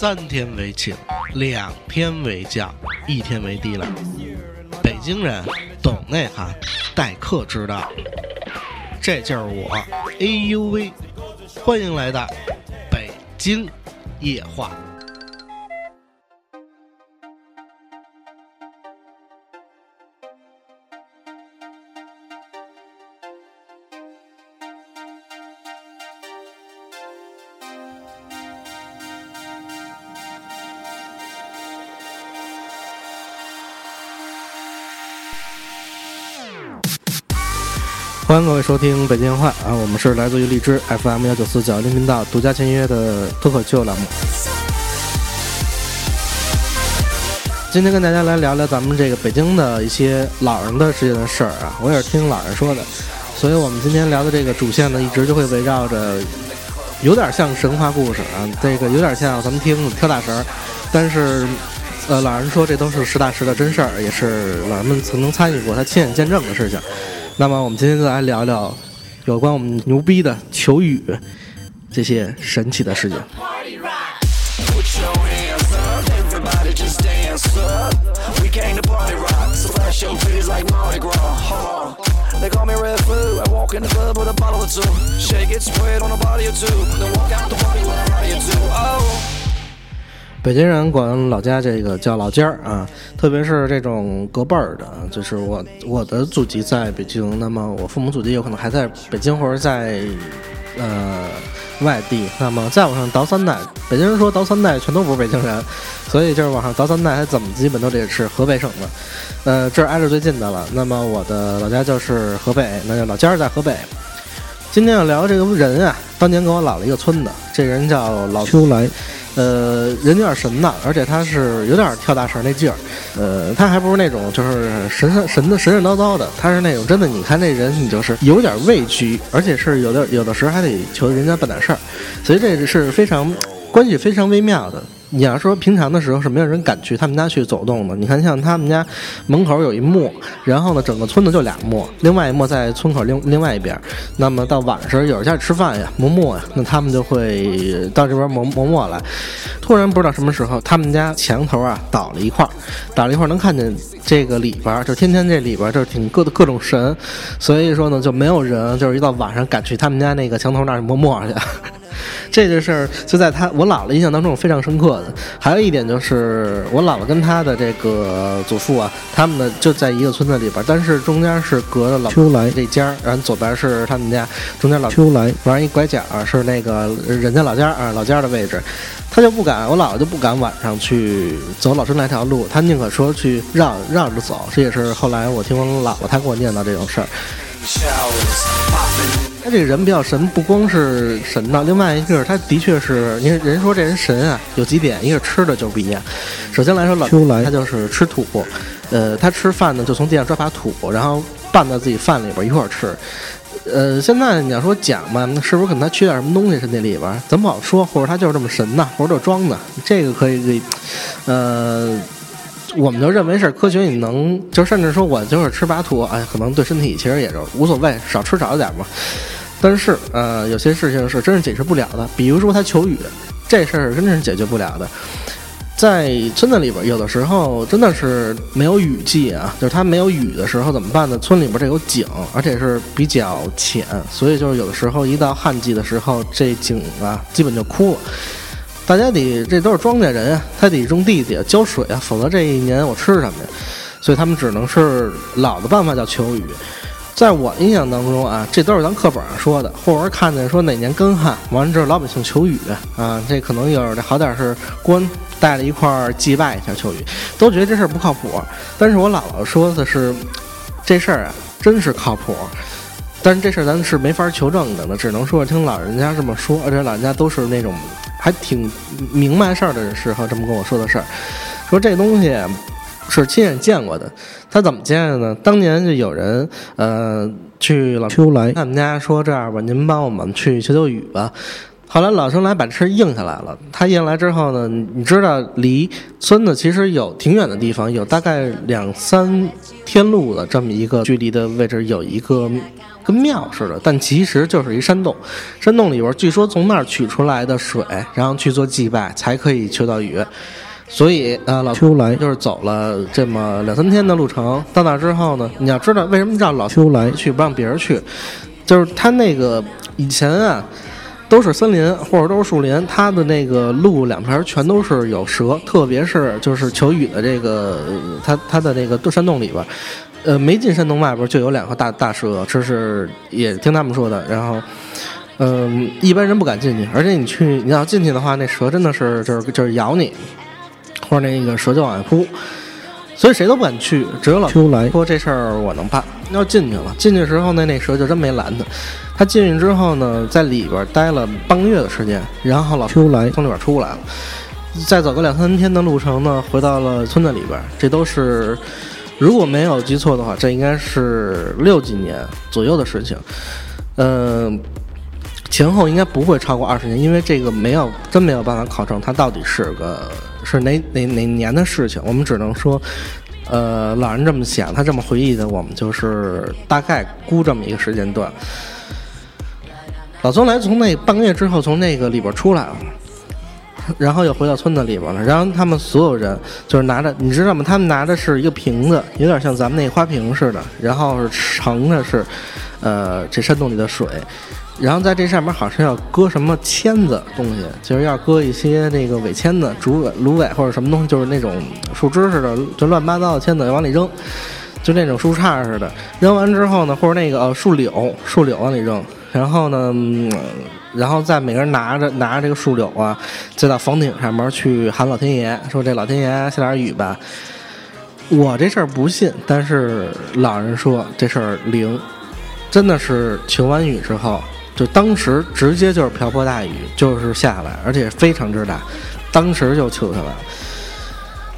三天为请，两天为将，一天为低了。北京人懂内涵，待客之道。这就是我，哎呦喂！欢迎来到北京夜话。欢迎各位收听北京话啊，我们是来自于荔枝 FM 幺九四九零频道独家签约的脱口秀栏目。今天跟大家来聊聊咱们这个北京的一些老人的之间的事儿啊，我也是听老人说的，所以我们今天聊的这个主线呢，一直就会围绕着，有点像神话故事啊，这个有点像咱们听跳大神儿，但是，呃，老人说这都是实打实的真事儿，也是老人们曾经参与过，他亲眼见证的事情。那么我们今天就来聊聊有关我们牛逼的求雨这些神奇的事情。北京人管老家这个叫老家儿啊，特别是这种隔辈儿的，就是我我的祖籍在北京，那么我父母祖籍有可能还在北京或者在呃外地，那么再往上倒三代，北京人说倒三代全都不是北京人，所以就是往上倒三代，他怎么基本都得是河北省的，呃，这挨着最近的了。那么我的老家就是河北，那就老家在河北。今天要聊这个人啊，当年跟我姥姥一个村的，这人叫老秋来。呃，人有点神呐，而且他是有点跳大神那劲儿。呃，他还不是那种就是神神神的神神叨叨的，他是那种真的，你看那人，你就是有点畏惧，而且是有的有的时候还得求人家办点事儿，所以这是非常关系非常微妙的。你要说平常的时候是没有人敢去他们家去走动的。你看，像他们家门口有一磨，然后呢，整个村子就俩磨，另外一磨在村口另另外一边。那么到晚上有人家里吃饭呀，磨磨呀，那他们就会到这边磨磨磨来。突然不知道什么时候，他们家墙头啊倒了一块，倒了一块能看见这个里边，就天天这里边就挺各的各种神，所以说呢就没有人就是一到晚上敢去他们家那个墙头那儿磨磨去。这个事儿就在他我姥姥印象当中非常深刻的。还有一点就是我姥姥跟他的这个祖父啊，他们的就在一个村子里边，但是中间是隔着老秋来这家，然后左边是他们家，中间老秋来完一拐角是那个人家老家啊老家的位置，他就不敢，我姥姥就不敢晚上去走老春来这条路，他宁可说去绕绕着走。这也是后来我听我姥姥她给我念叨这种事儿。他这个人比较神，不光是神呢，另外一个他的确是，因为人说这人神啊，有几点，一个吃的就不一样。首先来说，老秋来他就是吃土，呃，他吃饭呢就从地上抓把土，然后拌到自己饭里边一块儿吃。呃，现在你要说讲嘛，那是不是可能他缺点什么东西身体里边？咱不好说，或者他就是这么神呐，或者就装的，这个可以可以，呃。我们就认为是科学，你能就甚至说我就是吃把土，哎，可能对身体其实也就无所谓，少吃少点嘛。但是呃，有些事情是真是解释不了的，比如说他求雨，这事儿真的是解决不了的。在村子里边，有的时候真的是没有雨季啊，就是他没有雨的时候怎么办呢？村里边这有井，而且是比较浅，所以就是有的时候一到旱季的时候，这井啊基本就枯了。大家得，这都是庄稼人啊，他得种地得浇水啊，否则这一年我吃什么呀？所以他们只能是老的办法叫求雨。在我印象当中啊，这都是咱课本上说的，或者是看见说哪年干旱，完了之后老百姓求雨啊，这可能有这好点是官带了一块儿祭拜一下求雨，都觉得这事儿不靠谱。但是我姥姥说的是，这事儿啊真是靠谱。但是这事儿咱是没法求证的，呢，只能说听老人家这么说，而且老人家都是那种。还挺明白事儿的时候，这么跟我说的事儿，说这东西是亲眼见过的。他怎么见的呢？当年就有人呃去老秋来他们家说这样吧，您帮我们去求求雨吧。后来老秋来把这事应下来了。他应来之后呢，你知道离村子其实有挺远的地方，有大概两三天路的这么一个距离的位置，有一个。跟庙似的，但其实就是一山洞。山洞里边据说从那儿取出来的水，然后去做祭拜，才可以求到雨。所以呃，老秋来就是走了这么两三天的路程，到那之后呢，你要知道为什么让老秋来去不让别人去，就是他那个以前啊。都是森林或者都是树林，它的那个路两边全都是有蛇，特别是就是求雨的这个，它它的那个山洞里边，呃，没进山洞外边就有两个大大蛇，这是也听他们说的。然后，嗯，一般人不敢进去，而且你去你要进去的话，那蛇真的是就是就是咬你，或者那个蛇就往外扑。所以谁都不敢去，只有老秋来说这事儿我能办。要进去了，进去时候呢，那蛇就真没拦他。他进去之后呢，在里边待了半个月的时间，然后老秋来从里边出来了，再走个两三天的路程呢，回到了村子里边。这都是如果没有记错的话，这应该是六几年左右的事情。嗯，前后应该不会超过二十年，因为这个没有真没有办法考证它到底是个。是哪哪哪年的事情？我们只能说，呃，老人这么想，他这么回忆的，我们就是大概估这么一个时间段。老宗来从那半个月之后从那个里边出来了，然后又回到村子里边了。然后他们所有人就是拿着，你知道吗？他们拿的是一个瓶子，有点像咱们那花瓶似的，然后盛的是，呃，这山洞里的水。然后在这上面好像要搁什么签子东西，就是要搁一些那个尾签子、竹尾、芦苇或者什么东西，就是那种树枝似的，就乱七八糟的签子往里扔，就那种树杈似的。扔完之后呢，或者那个树柳、树柳往里扔，然后呢，然后再每个人拿着拿着这个树柳啊，再到房顶上面去喊老天爷，说这老天爷下点雨吧。我这事儿不信，但是老人说这事儿灵，真的是求完雨之后。就当时直接就是瓢泼大雨，就是下来，而且非常之大，当时就求下来。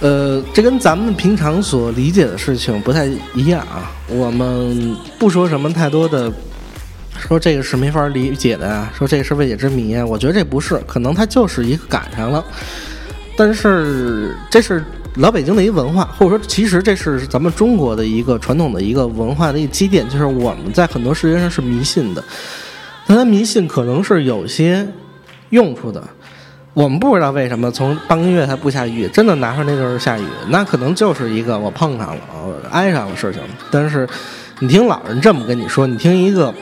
呃，这跟咱们平常所理解的事情不太一样啊。我们不说什么太多的，说这个是没法理解的啊，说这个是未解之谜啊。我觉得这不是，可能它就是一个赶上了。但是这是老北京的一个文化，或者说其实这是咱们中国的一个传统的一个文化的一个积淀，就是我们在很多事情上是迷信的。但他迷信可能是有些用处的，我们不知道为什么从半个月他不下雨，真的拿出那阵儿下雨，那可能就是一个我碰上了，我挨上了事情。但是你听老人这么跟你说，你听一个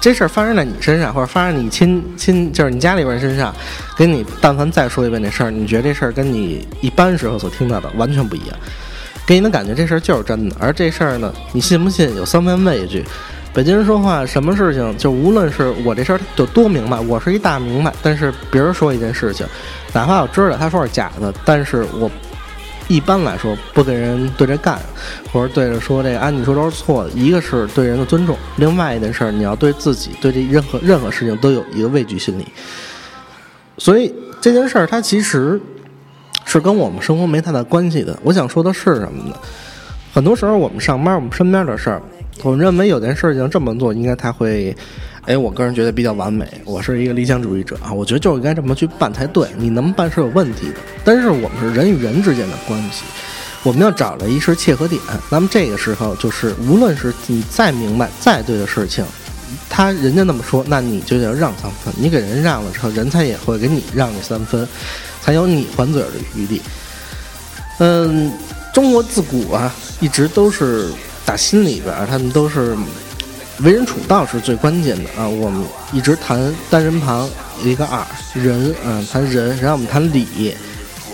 这事儿发生在你身上，或者发生你亲亲，就是你家里边身上，跟你但凡再说一遍这事儿，你觉得这事儿跟你一般时候所听到的完全不一样，给你的感觉这事儿就是真的。而这事儿呢，你信不信有三分畏惧。北京人说话，什么事情就无论是我这事儿有多明白，我是一大明白。但是别人说一件事情，哪怕我知道他说是假的，但是我一般来说不跟人对着干，或者对着说这个，按你说都是错的。一个是对人的尊重，另外一件事儿你要对自己对这任何任何事情都有一个畏惧心理。所以这件事儿它其实是跟我们生活没太大关系的。我想说的是什么呢？很多时候我们上班，我们身边的事儿。我们认为有件事情这么做应该他会，哎，我个人觉得比较完美。我是一个理想主义者啊，我觉得就应该这么去办才对。你能办是有问题的，但是我们是人与人之间的关系，我们要找了一是切合点。那么这个时候就是，无论是你再明白再对的事情，他人家那么说，那你就要让三分。你给人让了之后，人才也会给你让这三分，才有你还嘴的余地。嗯，中国自古啊，一直都是。打心里边，他们都是为人处道是最关键的啊！我们一直谈单人旁一个二人，嗯，谈人，然后我们谈礼，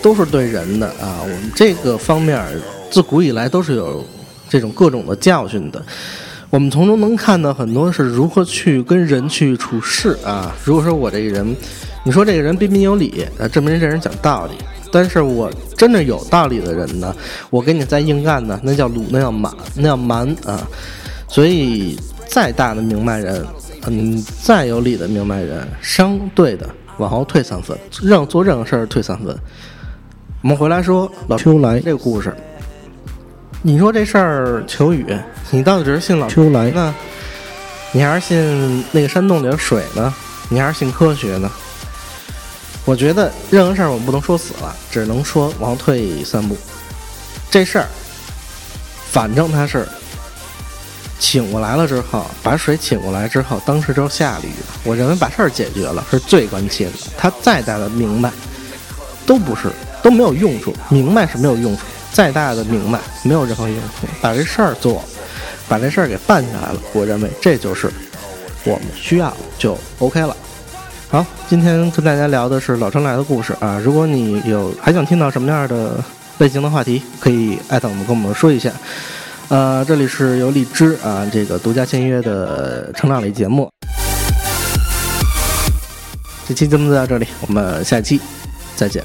都是对人的啊。我们这个方面自古以来都是有这种各种的教训的。我们从中能看到很多是如何去跟人去处事啊。如果说我这个人，你说这个人彬彬有礼，啊，证明这人讲道理。但是我真的有道理的人呢，我跟你再硬干呢，那叫鲁，那叫蛮，那叫蛮啊！所以再大的明白人，嗯，再有理的明白人，相对的往后退三分，任做任何事儿退三分。我们回来说老秋来这个故事，你说这事儿求雨，你到底是信老秋来呢，你还是信那个山洞里的水呢？你还是信科学呢？我觉得任何事儿我们不能说死了，只能说往后退三步。这事儿，反正它是请过来了之后，把水请过来之后，当时就下了雨，我认为把事儿解决了是最关键的。他再大的明白，都不是都没有用处，明白是没有用处，再大的明白没有任何用处。把这事儿做，把这事儿给办下来了，我认为这就是我们需要就 OK 了。好，今天跟大家聊的是老陈来的故事啊。如果你有还想听到什么样的类型的话题，可以艾特我们跟我们说一下。呃，这里是由荔枝啊这个独家签约的成长类节目。这期节目就到这里，我们下期再见。